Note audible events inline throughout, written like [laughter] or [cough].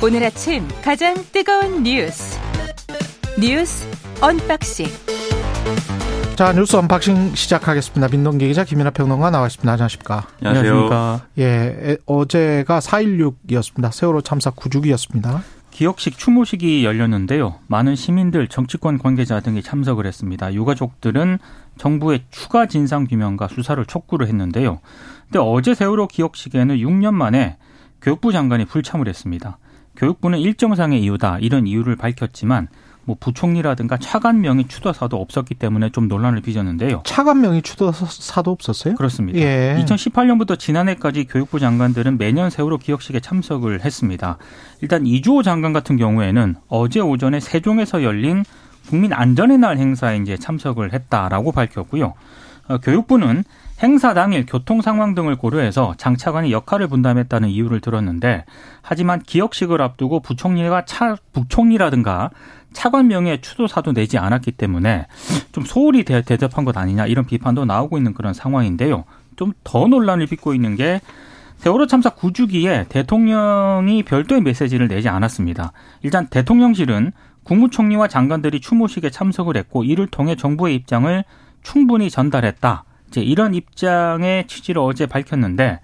오늘 아침 가장 뜨거운 뉴스 뉴스 unboxing 자 뉴스 unboxing 시작하겠습니다. 민동기 기자 김민하 평론가 나와 있습니다. 안녕하십니까? 안녕하십니까? 예, 어제가 4.16이었습니다. 세월호 참사 9주기였습니다. 기억식 추모식이 열렸는데요. 많은 시민들, 정치권 관계자 등이 참석을 했습니다. 유가족들은 정부의 추가 진상 규명과 수사를 촉구를 했는데요. 근데 어제 세월호 기억식에는 6년 만에 교육부 장관이 불참을 했습니다. 교육부는 일정상의 이유다 이런 이유를 밝혔지만 뭐 부총리라든가 차관명의 추도사도 없었기 때문에 좀 논란을 빚었는데요. 차관명의 추도사도 없었어요? 그렇습니다. 예. 2018년부터 지난해까지 교육부 장관들은 매년 세월호 기억식에 참석을 했습니다. 일단 이주호 장관 같은 경우에는 어제 오전에 세종에서 열린 국민 안전의 날 행사에 이제 참석을 했다라고 밝혔고요. 어, 교육부는 행사 당일 교통 상황 등을 고려해서 장 차관이 역할을 분담했다는 이유를 들었는데 하지만 기억식을 앞두고 부총리가 차 부총리라든가 차관 명예 추도사도 내지 않았기 때문에 좀 소홀히 대, 대접한 것 아니냐 이런 비판도 나오고 있는 그런 상황인데요. 좀 더 논란을 빚고 있는 게 세월호 참사 9주기에 대통령이 별도의 메시지를 내지 않았습니다. 일단 대통령실은 국무총리와 장관들이 추모식에 참석을 했고 이를 통해 정부의 입장을 충분히 전달했다. 이제 이런 입장의 취지를 어제 밝혔는데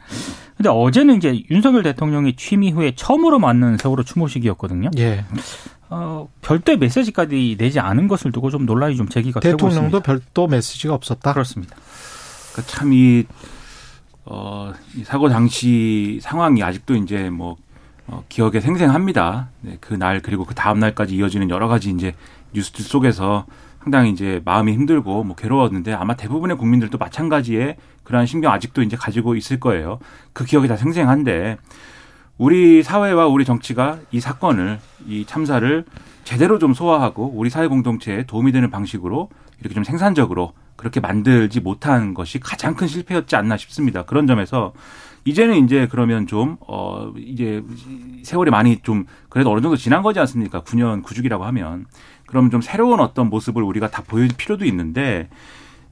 근데 어제는 이제 윤석열 대통령이 취임 이후에 처음으로 맞는 세월호 추모식이었거든요. 예. 어, 별도의 메시지까지 내지 않은 것을 두고 좀 논란이 좀 제기가 되고 있습니다. 대통령도 별도 메시지가 없었다. 그렇습니다. 그러니까 참이 어, 이 사고 당시 상황이 아직도 이제 뭐 어, 기억에 생생합니다. 네, 그날 그리고 그 다음 날까지 이어지는 여러 가지 이제 뉴스들 속에서 상당히 이제 마음이 힘들고 뭐 괴로웠는데 아마 대부분의 국민들도 마찬가지의 그러한 신경 아직도 이제 가지고 있을 거예요. 그 기억이 다 생생한데 우리 사회와 우리 정치가 이 사건을 이 참사를 제대로 좀 소화하고 우리 사회 공동체에 도움이 되는 방식으로 이렇게 좀 생산적으로 그렇게 만들지 못한 것이 가장 큰 실패였지 않나 싶습니다. 그런 점에서 이제는 이제 그러면 좀, 어, 이제 세월이 많이 좀 그래도 어느 정도 지난 거지 않습니까? 9년, 9주기라고 하면. 그럼 좀 새로운 어떤 모습을 우리가 다 보여줄 필요도 있는데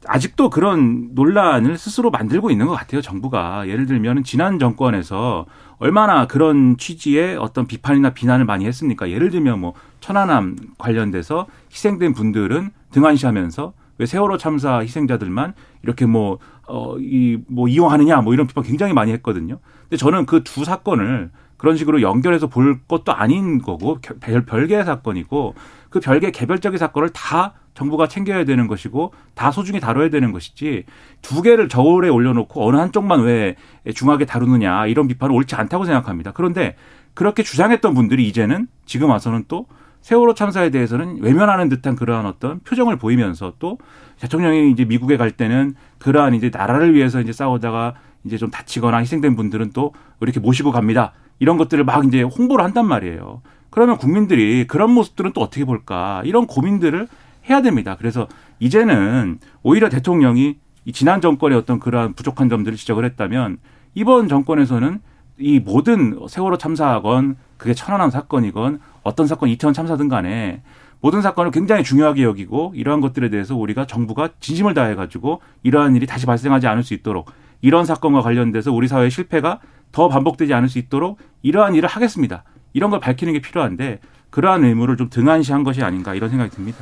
아직도 그런 논란을 스스로 만들고 있는 것 같아요, 정부가. 예를 들면 지난 정권에서 얼마나 그런 취지의 어떤 비판이나 비난을 많이 했습니까? 예를 들면 뭐 천안함 관련돼서 희생된 분들은 등한시하면서 왜 세월호 참사 희생자들만 이렇게 뭐, 어, 이, 뭐 이용하느냐 뭐 이런 비판 굉장히 많이 했거든요. 근데 저는 그 두 사건을 그런 식으로 연결해서 볼 것도 아닌 거고 별, 별개의 사건이고 그 별개 개별적인 사건을 다 정부가 챙겨야 되는 것이고 다 소중히 다뤄야 되는 것이지 두 개를 저울에 올려놓고 어느 한쪽만 왜 중하게 다루느냐 이런 비판은 옳지 않다고 생각합니다. 그런데 그렇게 주장했던 분들이 이제는 지금 와서는 또 세월호 참사에 대해서는 외면하는 듯한 그러한 어떤 표정을 보이면서 또 대통령이 이제 미국에 갈 때는 그러한 이제 나라를 위해서 이제 싸우다가 이제 좀 다치거나 희생된 분들은 또 이렇게 모시고 갑니다. 이런 것들을 막 이제 홍보를 한단 말이에요. 그러면 국민들이 그런 모습들은 또 어떻게 볼까? 이런 고민들을 해야 됩니다. 그래서 이제는 오히려 대통령이 이 지난 정권의 어떤 그러한 부족한 점들을 지적을 했다면 이번 정권에서는 이 모든 세월호 참사건 그게 천안함 사건이건 어떤 사건 이태원 참사든 간에 모든 사건을 굉장히 중요하게 여기고 이러한 것들에 대해서 우리가 정부가 진심을 다해 가지고 이러한 일이 다시 발생하지 않을 수 있도록 이런 사건과 관련돼서 우리 사회의 실패가 더 반복되지 않을 수 있도록 이러한 일을 하겠습니다. 이런 걸 밝히는 게 필요한데 그러한 의무를 좀 등한시한 것이 아닌가 이런 생각이 듭니다.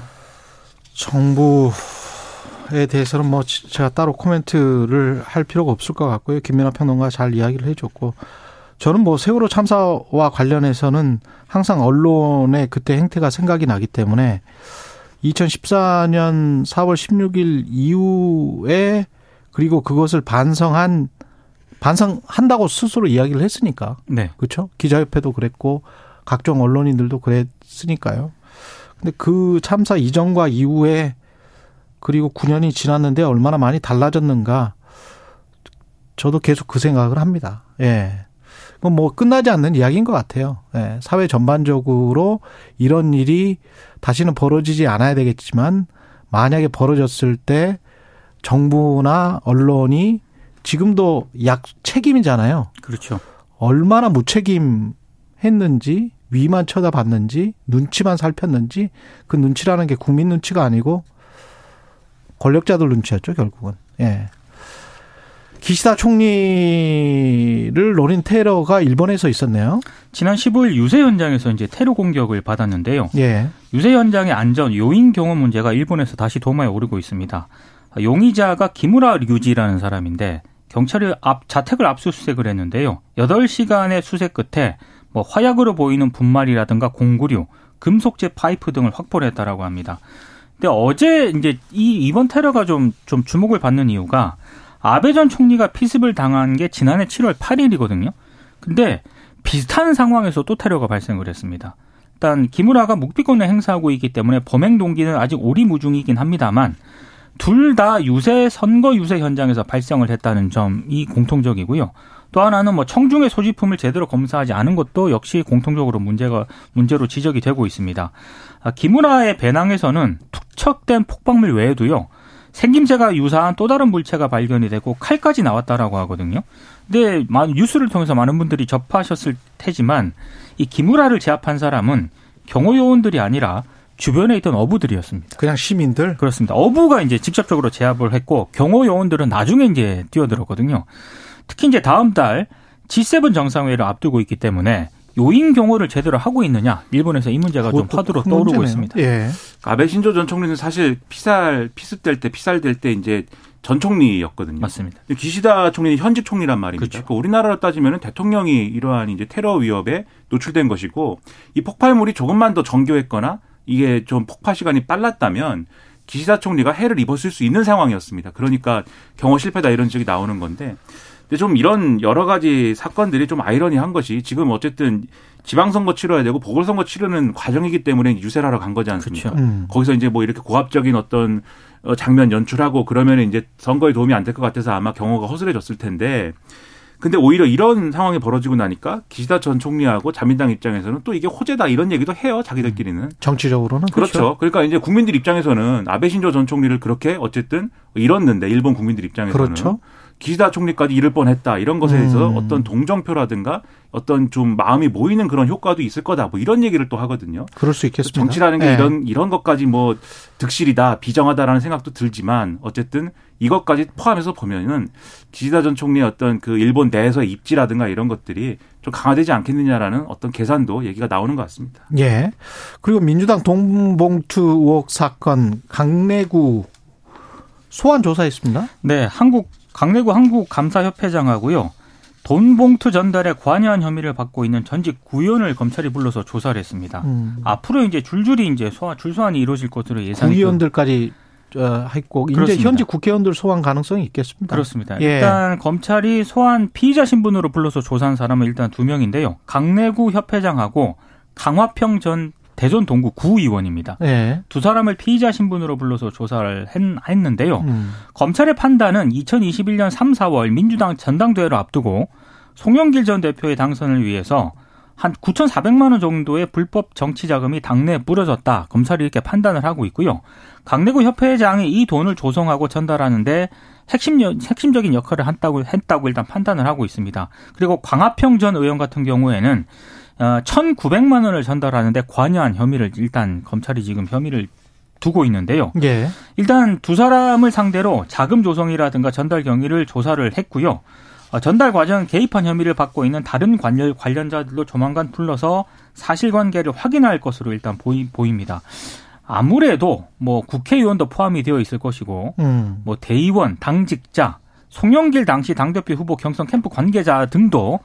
정부에 대해서는 뭐 제가 따로 코멘트를 할 필요가 없을 것 같고요. 김민아 평론가 잘 이야기를 해줬고 저는 뭐 세월호 참사와 관련해서는 항상 언론의 그때 행태가 생각이 나기 때문에 2014년 4월 16일 이후에 그리고 그것을 반성한 반성한다고 스스로 이야기를 했으니까. 네. 그렇죠? 기자협회도 그랬고 각종 언론인들도 그랬으니까요. 근데 그 참사 이전과 이후에 그리고 9년이 지났는데 얼마나 많이 달라졌는가 저도 계속 그 생각을 합니다. 예. 뭐 끝나지 않는 이야기인 것 같아요. 예. 사회 전반적으로 이런 일이 다시는 벌어지지 않아야 되겠지만 만약에 벌어졌을 때 정부나 언론이 지금도 약 책임이잖아요. 그렇죠. 얼마나 무책임 했는지 위만 쳐다봤는지 눈치만 살폈는지 그 눈치라는 게 국민 눈치가 아니고 권력자들 눈치였죠 결국은. 예. 기시다 총리를 노린 테러가 일본에서 있었네요. 지난 15일 유세 현장에서 이제 테러 공격을 받았는데요. 예. 유세 현장의 안전 요인 경호 문제가 일본에서 다시 도마에 오르고 있습니다. 용의자가 기무라 류지라는 사람인데 경찰이 앞, 자택을 압수수색을 했는데요. 8시간의 수색 끝에 뭐 화약으로 보이는 분말이라든가 공구류, 금속재 파이프 등을 확보를 했다라고 합니다. 근데 어제 이제 이 이번 테러가 좀 좀 주목을 받는 이유가 아베 전 총리가 피습을 당한 게 지난해 7월 8일이거든요. 근데 비슷한 상황에서 또 테러가 발생을 했습니다. 일단 기무라가 묵비권을 행사하고 있기 때문에 범행 동기는 아직 오리무중이긴 합니다만 둘 다 유세 선거 유세 현장에서 발생을 했다는 점이 공통적이고요. 또 하나는 뭐 청중의 소지품을 제대로 검사하지 않은 것도 역시 공통적으로 문제가 문제로 지적이 되고 있습니다. 아, 기무라의 배낭에서는 투척된 폭발물 외에도요. 생김새가 유사한 또 다른 물체가 발견이 되고 칼까지 나왔다라고 하거든요. 근데 뉴스를 통해서 많은 분들이 접하셨을 테지만 이 기무라를 제압한 사람은 경호 요원들이 아니라 주변에 있던 어부들이었습니다. 그냥 시민들? 그렇습니다. 어부가 이제 직접적으로 제압을 했고 경호 요원들은 나중에 이제 뛰어들었거든요. 특히 이제 다음 달 G7 정상회의를 앞두고 있기 때문에 요인 경호를 제대로 하고 있느냐 일본에서 이 문제가 좀 화두로 떠오르고 문제네요. 있습니다. 예. 아베 신조 전 총리는 사실 피살 피습될 때 피살될 때 이제 전 총리였거든요. 맞습니다. 기시다 총리는 현직 총리란 말입니다. 그렇죠. 그러니까 우리나라로 따지면 대통령이 이러한 이제 테러 위협에 노출된 것이고 이 폭발물이 조금만 더 정교했거나 이게 좀 폭파 시간이 빨랐다면 기시다 총리가 해를 입었을 수 있는 상황이었습니다. 그러니까 경호 실패다 이런 지적이 나오는 건데 근데 좀 이런 여러 가지 사건들이 좀 아이러니한 것이 지금 어쨌든 지방선거 치러야 되고 보궐선거 치르는 과정이기 때문에 유세를 하러 간 거지 않습니까? 그렇죠. 음. 거기서 이제 뭐 이렇게 고압적인 어떤 어, 장면 연출하고 그러면 이제 선거에 도움이 안 될 것 같아서 아마 경호가 허술해졌을 텐데 근데 오히려 이런 상황이 벌어지고 나니까 기시다 전 총리하고 자민당 입장에서는 또 이게 호재다 이런 얘기도 해요 자기들끼리는 정치적으로는 그렇죠. 그러니까 이제 국민들 입장에서는 아베 신조 전 총리를 그렇게 어쨌든 잃었는데 일본 국민들 입장에서는 그렇죠. 기시다 총리까지 잃을 뻔했다 이런 것에 대해서 음. 어떤 동정표라든가 어떤 좀 마음이 모이는 그런 효과도 있을 거다 뭐 이런 얘기를 또 하거든요. 그럴 수 있겠습니다. 정치라는 게 예. 이런 이런 것까지 뭐 득실이다 비정하다라는 생각도 들지만 어쨌든 이것까지 포함해서 보면은 기시다 전 총리의 어떤 그 일본 내에서의 입지라든가 이런 것들이 좀 강화되지 않겠느냐라는 어떤 계산도 얘기가 나오는 것 같습니다. 예. 그리고 민주당 돈봉투 의혹 사건 강내구 소환 조사했습니다. 네, 한국 강내구 한국감사협회장하고요. 돈 봉투 전달에 관여한 혐의를 받고 있는 전직 구의원을 검찰이 불러서 조사를 했습니다. 음. 앞으로 이제 줄줄이 이제 소환, 줄소환이 이루어질 것으로 예상이 국의원들까지 어, 했고 이제 그렇습니다. 현직 국회의원들 소환 가능성이 있겠습니다. 그렇습니다. 예. 일단 검찰이 소환 피의자 신분으로 불러서 조사한 사람은 일단 두 명인데요. 강내구 협회장하고 강화평 전 대전 동구 구의원입니다. 예. 두 사람을 피의자 신분으로 불러서 조사를 했, 했는데요. 음. 검찰의 판단은 2021년 3, 4월 민주당 전당대회를 앞두고 송영길 전 대표의 당선을 위해서 한 9,400만 원 정도의 불법 정치 자금이 당내에 뿌려졌다. 검찰이 이렇게 판단을 하고 있고요. 강내구 협회장이 이 돈을 조성하고 전달하는데 핵심 핵심적인 역할을 했다고 했다고 일단 판단을 하고 있습니다. 그리고 광화평 전 의원 같은 경우에는 어, 1,900만 원을 전달하는데 관여한 혐의를 일단 검찰이 지금 혐의를 두고 있는데요. 예. 일단 두 사람을 상대로 자금 조성이라든가 전달 경위를 조사를 했고요. 어, 전달 과정 개입한 혐의를 받고 있는 다른 관련, 관련자들도 조만간 불러서 사실관계를 확인할 것으로 일단 보이, 보입니다. 아무래도 뭐 국회의원도 포함이 되어 있을 것이고 음. 뭐 대의원, 당직자, 송영길 당시 당대표 후보 경선 캠프 관계자 등도 어,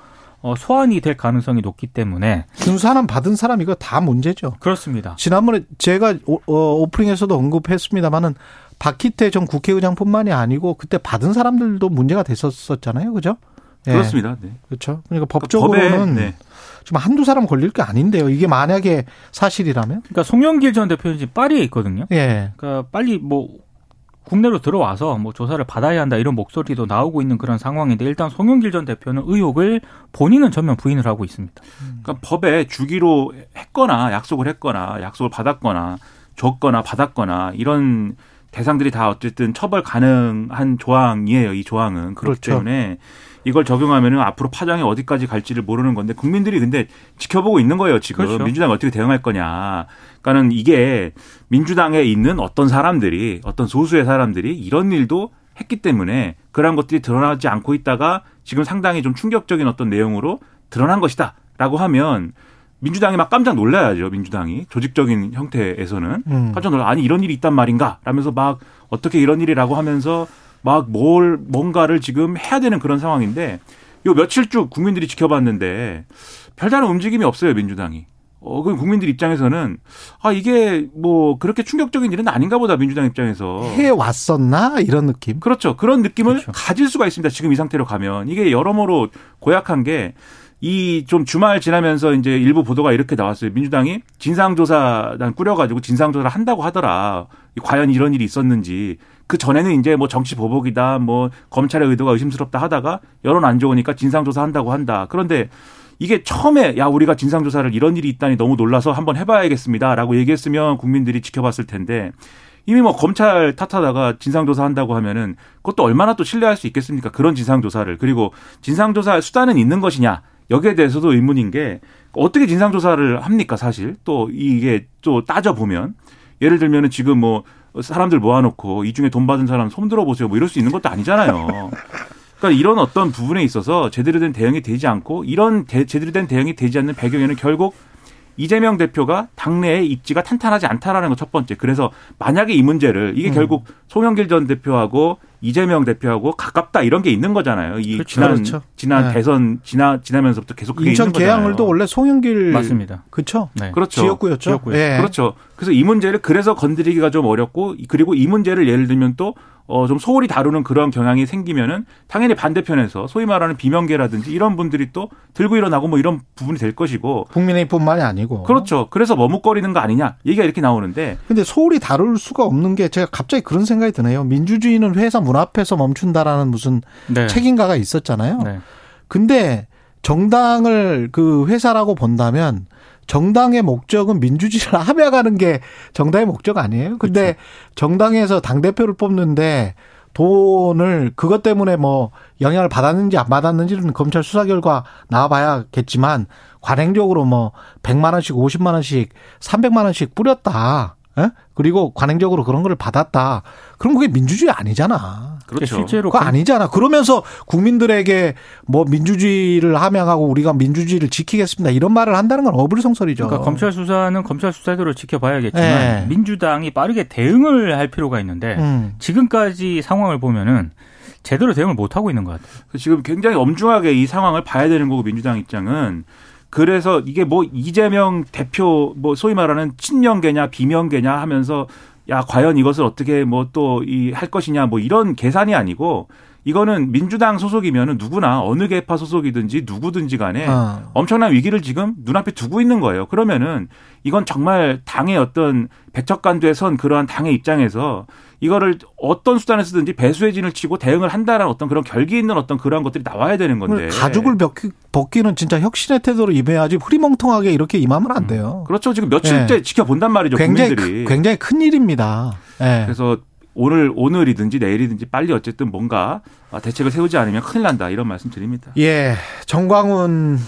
소환이 될 가능성이 높기 때문에 준산안 받은 사람 이거 다 문제죠. 그렇습니다. 지난번에 제가 오, 어, 오프닝에서도 언급했습니다마는 박희태 전 국회의장뿐만이 아니고 그때 받은 사람들도 문제가 됐었잖아요, 그죠? 예. 그렇습니다. 네. 그렇죠. 그러니까 법에, 법적으로는 네. 지금 한두 사람 걸릴 게 아닌데요. 이게 만약에 사실이라면? 그러니까 송영길 전 대표는 지금 파리에 있거든요. 예. 그러니까 빨리 뭐 국내로 들어와서 뭐 조사를 받아야 한다 이런 목소리도 나오고 있는 그런 상황인데 일단 송영길 전 대표는 의혹을 본인은 전면 부인을 하고 있습니다. 그러니까 법에 주기로 했거나 약속을 했거나 약속을 받았거나 줬거나 받았거나 이런 대상들이 다 어쨌든 처벌 가능한 조항이에요. 이 조항은 그렇기 그렇죠. 때문에 이걸 적용하면은 앞으로 파장이 어디까지 갈지를 모르는 건데 국민들이 근데 지켜보고 있는 거예요. 지금 그렇죠. 민주당이 어떻게 대응할 거냐. 그러니까는 이게 민주당에 있는 어떤 사람들이 어떤 소수의 사람들이 이런 일도 했기 때문에 그러한 것들이 드러나지 않고 있다가 지금 상당히 좀 충격적인 어떤 내용으로 드러난 것이다. 라고 하면 민주당이 막 깜짝 놀라야죠. 민주당이 조직적인 형태에서는 음. 깜짝 놀라 아니 이런 일이 있단 말인가 라면서 막 어떻게 이런 일이라고 하면서 막 뭘 뭔가를 지금 해야 되는 그런 상황인데 요 며칠 쭉 국민들이 지켜봤는데 별다른 움직임이 없어요 민주당이. 어, 그 국민들 입장에서는 아 이게 뭐 그렇게 충격적인 일은 아닌가 보다 민주당 입장에서 해 왔었나 이런 느낌. 그렇죠. 그런 느낌을 그렇죠. 가질 수가 있습니다. 지금 이 상태로 가면 이게 여러모로 고약한 게 이 좀 주말 지나면서 이제 일부 보도가 이렇게 나왔어요. 민주당이 진상조사단 꾸려가지고 진상조사를 한다고 하더라. 과연 이런 일이 있었는지. 그 전에는 이제 뭐 정치 보복이다, 뭐 검찰의 의도가 의심스럽다 하다가 여론 안 좋으니까 진상조사 한다고 한다. 그런데 이게 처음에 야 우리가 진상조사를 이런 일이 있다니 너무 놀라서 한번 해봐야겠습니다라고 얘기했으면 국민들이 지켜봤을 텐데 이미 뭐 검찰 탓하다가 진상조사 한다고 하면은 그것도 얼마나 또 신뢰할 수 있겠습니까? 그런 진상조사를 그리고 진상조사 수단은 있는 것이냐 여기에 대해서도 의문인 게 어떻게 진상조사를 합니까 사실 또 이게 또 따져 보면 예를 들면은 지금 뭐 사람들 모아놓고 이 중에 돈 받은 사람 손 들어 보세요 뭐 이럴 수 있는 것도 아니잖아요. 그러니까 이런 어떤 부분에 있어서 제대로 된 대응이 되지 않고 이런 대, 제대로 된 대응이 되지 않는 배경에는 결국 이재명 대표가 당내의 입지가 탄탄하지 않다라는 것첫 번째. 그래서 만약에 이 문제를 이게 음. 결국 송영길 전 대표하고 이재명 대표하고 가깝다 이런 게 있는 거잖아요. 이 그렇죠. 지난 그렇죠. 지난 네. 대선 지나 지나면서부터 계속 그게 인천 계양을도 원래 송영길 맞습니다. 그렇죠. 네. 그렇죠. 지역구였죠. 지역구 네. 그렇죠. 그래서 이 문제를 그래서 건드리기가 좀 어렵고 그리고 이 문제를 예를 들면 또 어, 좀 소홀히 다루는 그런 경향이 생기면은 당연히 반대편에서 소위 말하는 비명계라든지 이런 분들이 또 들고 일어나고 뭐 이런 부분이 될 것이고. 국민의힘뿐만이 아니고. 그렇죠. 그래서 머뭇거리는 거 아니냐 얘기가 이렇게 나오는데. 근데 소홀히 다룰 수가 없는 게 제가 갑자기 그런 생각이 드네요. 민주주의는 회사 문 앞에서 멈춘다라는 무슨 네. 책임가가 있었잖아요. 네. 근데 정당을 그 회사라고 본다면 정당의 목적은 민주주의를 [laughs] 함양하는 게 정당의 목적 아니에요? 근데 그렇죠. 정당에서 당대표를 뽑는데 돈을 그것 때문에 뭐 영향을 받았는지 안 받았는지는 검찰 수사 결과 나와봐야겠지만 관행적으로 뭐 100만 원씩 50만 원씩 300만 원씩 뿌렸다. 에? 그리고 관행적으로 그런 걸 받았다. 그럼 그게 민주주의 아니잖아. 그렇죠. 실제로 그거 아니잖아. 그러면서 국민들에게 뭐 민주주의를 함양하고 우리가 민주주의를 지키겠습니다. 이런 말을 한다는 건 어불성설이죠. 그러니까 검찰 수사는 검찰 수사대로 지켜봐야겠지만 네. 민주당이 빠르게 대응을 할 필요가 있는데 음. 지금까지 상황을 보면은 제대로 대응을 못 하고 있는 것 같아요. 지금 굉장히 엄중하게 이 상황을 봐야 되는 거고 민주당 입장은 그래서 이게 뭐 이재명 대표 뭐 소위 말하는 친명계냐 비명계냐 하면서 야 과연 이것을 어떻게 뭐 또 이 할 것이냐 뭐 이런 계산이 아니고 이거는 민주당 소속이면은 누구나 어느 계파 소속이든지 누구든지 간에 어. 엄청난 위기를 지금 눈앞에 두고 있는 거예요. 그러면은 이건 정말 당의 어떤 백척간두에 선 그러한 당의 입장에서 이거를 어떤 수단을 쓰든지 배수의 진을 치고 대응을 한다라는 어떤 그런 결기 있는 어떤 그런 것들이 나와야 되는 건데. 가죽을 벗기, 벗기 는 진짜 혁신의 태도로 임해야지 흐리멍텅하게 이렇게 임하면 안 돼요. 음. 그렇죠. 지금 며칠째 네. 지켜본단 말이죠. 굉장히 국민들이. 크, 굉장히 큰 일입니다. 네. 그래서 오늘 오늘이든지 내일이든지 빨리 어쨌든 뭔가 대책을 세우지 않으면 큰일 난다 이런 말씀 드립니다. 예, 정광훈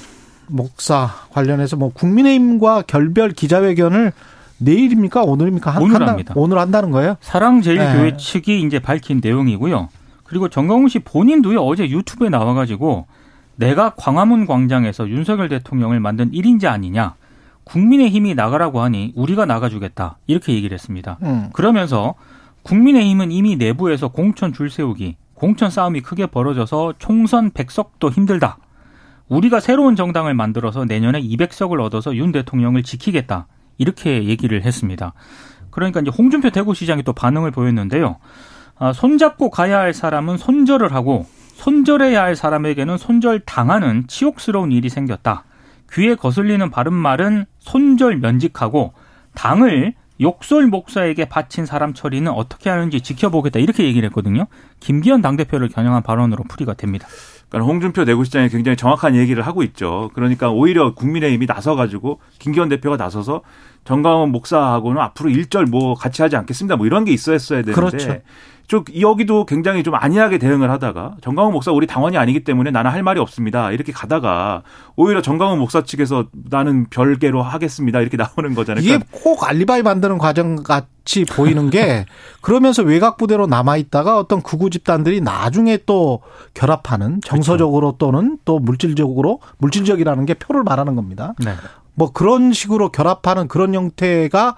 목사 관련해서 뭐 국민의힘과 결별 기자회견을 내일입니까 오늘입니까 한, 오늘 한다, 합니다. 오늘 한다는 거예요? 사랑제일교회 네. 측이 이제 밝힌 내용이고요. 그리고 정광훈 씨 본인도요 어제 유튜브에 나와가지고 내가 광화문 광장에서 윤석열 대통령을 만든 1인자 아니냐. 국민의힘이 나가라고 하니 우리가 나가주겠다. 이렇게 얘기를 했습니다. 음. 그러면서 국민의힘은 이미 내부에서 공천 줄 세우기, 공천 싸움이 크게 벌어져서 총선 100석도 힘들다. 우리가 새로운 정당을 만들어서 내년에 200석을 얻어서 윤 대통령을 지키겠다. 이렇게 얘기를 했습니다. 그러니까 이제 홍준표 대구시장이 또 반응을 보였는데요. 아, 손잡고 가야 할 사람은 손절을 하고 손절해야 할 사람에게는 손절 당하는 치욕스러운 일이 생겼다. 귀에 거슬리는 바른 말은 손절 면직하고 당을 욕설 목사에게 바친 사람 처리는 어떻게 하는지 지켜보겠다 이렇게 얘기를 했거든요. 김기현 당대표를 겨냥한 발언으로 풀이가 됩니다. 그러니까 홍준표 내부시장이 굉장히 정확한 얘기를 하고 있죠. 그러니까 오히려 국민의힘이 나서가지고 김기현 대표가 나서서 정강원 목사하고는 앞으로 일절 뭐 같이 하지 않겠습니다. 뭐 이런 게 있어야 되는데 그렇죠. 좀 여기도 굉장히 좀 안이하게 대응을 하다가 정강훈 목사 우리 당원이 아니기 때문에 나는 할 말이 없습니다. 이렇게 가다가 오히려 정강훈 목사 측에서 나는 별개로 하겠습니다. 이렇게 [laughs] 나오는 거잖아요. 이게 그러니까 꼭 알리바이 만드는 과정 같이 보이는 게 [laughs] 그러면서 외곽 부대로 남아 있다가 어떤 극우 집단들이 나중에 또 결합하는 정서적으로 또는 또 물질적으로 물질적이라는 게 표를 말하는 겁니다. 네. 뭐 그런 식으로 결합하는 그런 형태가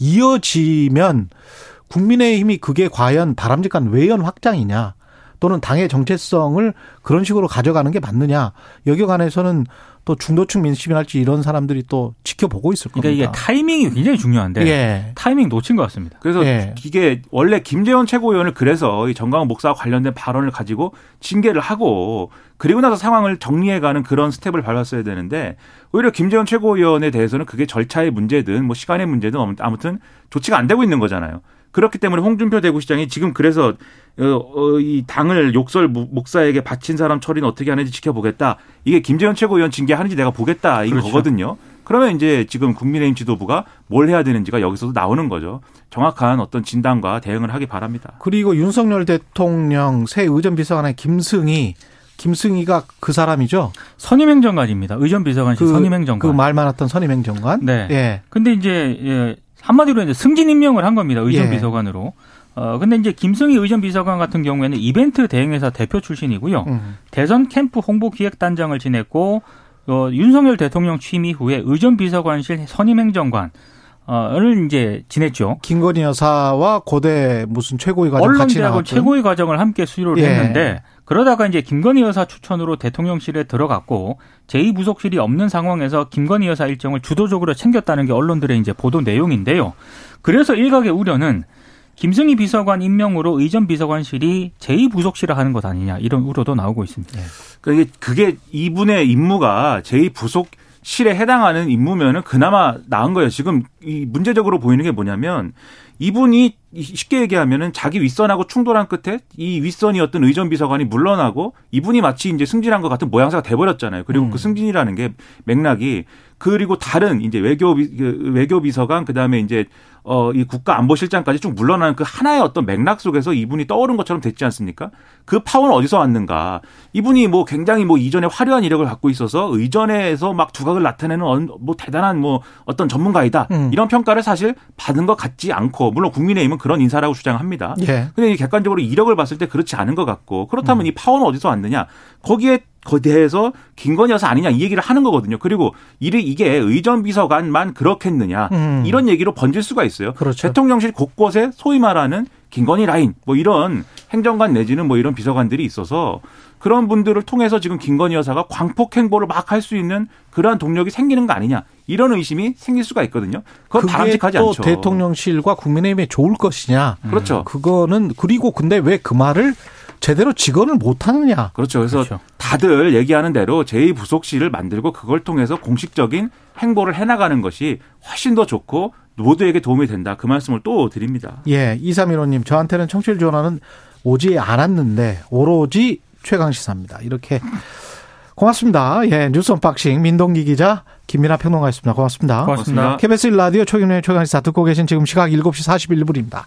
이어지면 국민의힘이 그게 과연 바람직한 외연 확장이냐 또는 당의 정체성을 그런 식으로 가져가는 게 맞느냐 여기에 관해서는 또 중도층 민심이랄지 이런 사람들이 또 지켜보고 있을 그러니까 겁니다. 이게 타이밍이 굉장히 중요한데 예. 타이밍 놓친 것 같습니다. 그래서 예. 이게 원래 김재원 최고위원을 그래서 이 정강훈 목사와 관련된 발언을 가지고 징계를 하고 그리고 나서 상황을 정리해가는 그런 스텝을 밟았어야 되는데 오히려 김재원 최고위원에 대해서는 그게 절차의 문제든 뭐 시간의 문제든 아무튼 조치가 안 되고 있는 거잖아요. 그렇기 때문에 홍준표 대구시장이 지금 그래서 어, 어, 이 당을 욕설 목사에게 바친 사람 처리는 어떻게 하는지 지켜보겠다. 이게 김재현 최고위원 징계하는지 내가 보겠다 이거 그렇죠. 거거든요. 그러면 이제 지금 국민의힘 지도부가 뭘 해야 되는지가 여기서도 나오는 거죠. 정확한 어떤 진단과 대응을 하기 바랍니다. 그리고 윤석열 대통령 새 의전 비서관의 김승희 김승희가 그 사람이죠. 선임행정관입니다. 의전 비서관실 그, 선임행정관. 그 말 많았던 선임행정관. 네. 예. 근데 이제 예, 한마디로 이제 승진 임명을 한 겁니다. 의전 예. 비서관으로. 어 근데 이제 김승희 의전 비서관 같은 경우에는 이벤트 대행회사 대표 출신이고요. 음. 대선 캠프 홍보 기획단장을 지냈고 어, 윤석열 대통령 취임 이후에 의전 비서관실 선임행정관 어를 이제 지냈죠. 김건희 여사와 고대 무슨 최고위 과정 나왔던 최고위 과정을 함께 수료를 예. 했는데 그러다가 이제 김건희 여사 추천으로 대통령실에 들어갔고 제2부속실이 없는 상황에서 김건희 여사 일정을 주도적으로 챙겼다는 게 언론들의 이제 보도 내용인데요. 그래서 일각의 우려는 김승희 비서관 임명으로 의전 비서관실이 제2부속실을 하는 것 아니냐 이런 우려도 나오고 있습니다. 그게 그게 이분의 임무가 제2 부속 실에 해당하는 임무면은 그나마 나은 거예요. 지금 이 문제적으로 보이는 게 뭐냐면 이분이 쉽게 얘기하면은 자기 윗선하고 충돌한 끝에 이 윗선이었던 의전 비서관이 물러나고 이분이 마치 이제 승진한 것 같은 모양새가 돼버렸잖아요. 그리고 음. 그 승진이라는 게 맥락이 그리고 다른 이제 외교 비- 그 외교 비서관 그다음에 이제 어 이 국가 안보실장까지 쭉 물러나는 그 하나의 어떤 맥락 속에서 이분이 떠오른 것처럼 됐지 않습니까? 그 파워는 어디서 왔는가? 이분이 뭐 굉장히 뭐 이전에 화려한 이력을 갖고 있어서 의전에서 막 두각을 나타내는 언- 뭐 대단한 뭐 어떤 전문가이다 음. 이런 평가를 사실 받은 것 같지 않고 물론 국민의힘은 그런 인사라고 주장합니다. 예. 근데 이 객관적으로 이력을 봤을 때 그렇지 않은 것 같고 음. 그렇다면 이 파워는 어디서 왔느냐? 거기에 대해서 김건희 여사 아니냐 이 얘기를 하는 거거든요. 그리고 이게 의전 비서관만 그렇겠느냐 음. 이런 얘기로 번질 수가 있어요. 그렇죠. 대통령실 곳곳에 소위 말하는 김건희 라인 뭐 이런 행정관 내지는 뭐 이런 비서관들이 있어서 그런 분들을 통해서 지금 김건희 여사가 광폭 행보를 막 할 수 있는 그러한 동력이 생기는 거 아니냐 이런 의심이 생길 수가 있거든요. 그건 바람직하지 또 않죠. 대통령실과 국민의힘에 좋을 것이냐. 그렇죠. 그거는 그리고 근데 왜 그 말을 제대로 직언을 못 하느냐. 그렇죠. 그래서 그렇죠. 다들 얘기하는 대로 제2부속실을 만들고 그걸 통해서 공식적인 행보를 해나가는 것이 훨씬 더 좋고 모두에게 도움이 된다. 그 말씀을 또 드립니다. 예, 2315님, 저한테는 청취율 전화는 오지 않았는데, 오로지 최강시사입니다. 이렇게. 고맙습니다. 예, 뉴스 unboxing, 민동기 기자, 김민하 평론가였습니다. 고맙습니다. 고맙습니다. KBS 1라디오 최경영의 최강시사 듣고 계신 지금 시각 7시 41분입니다.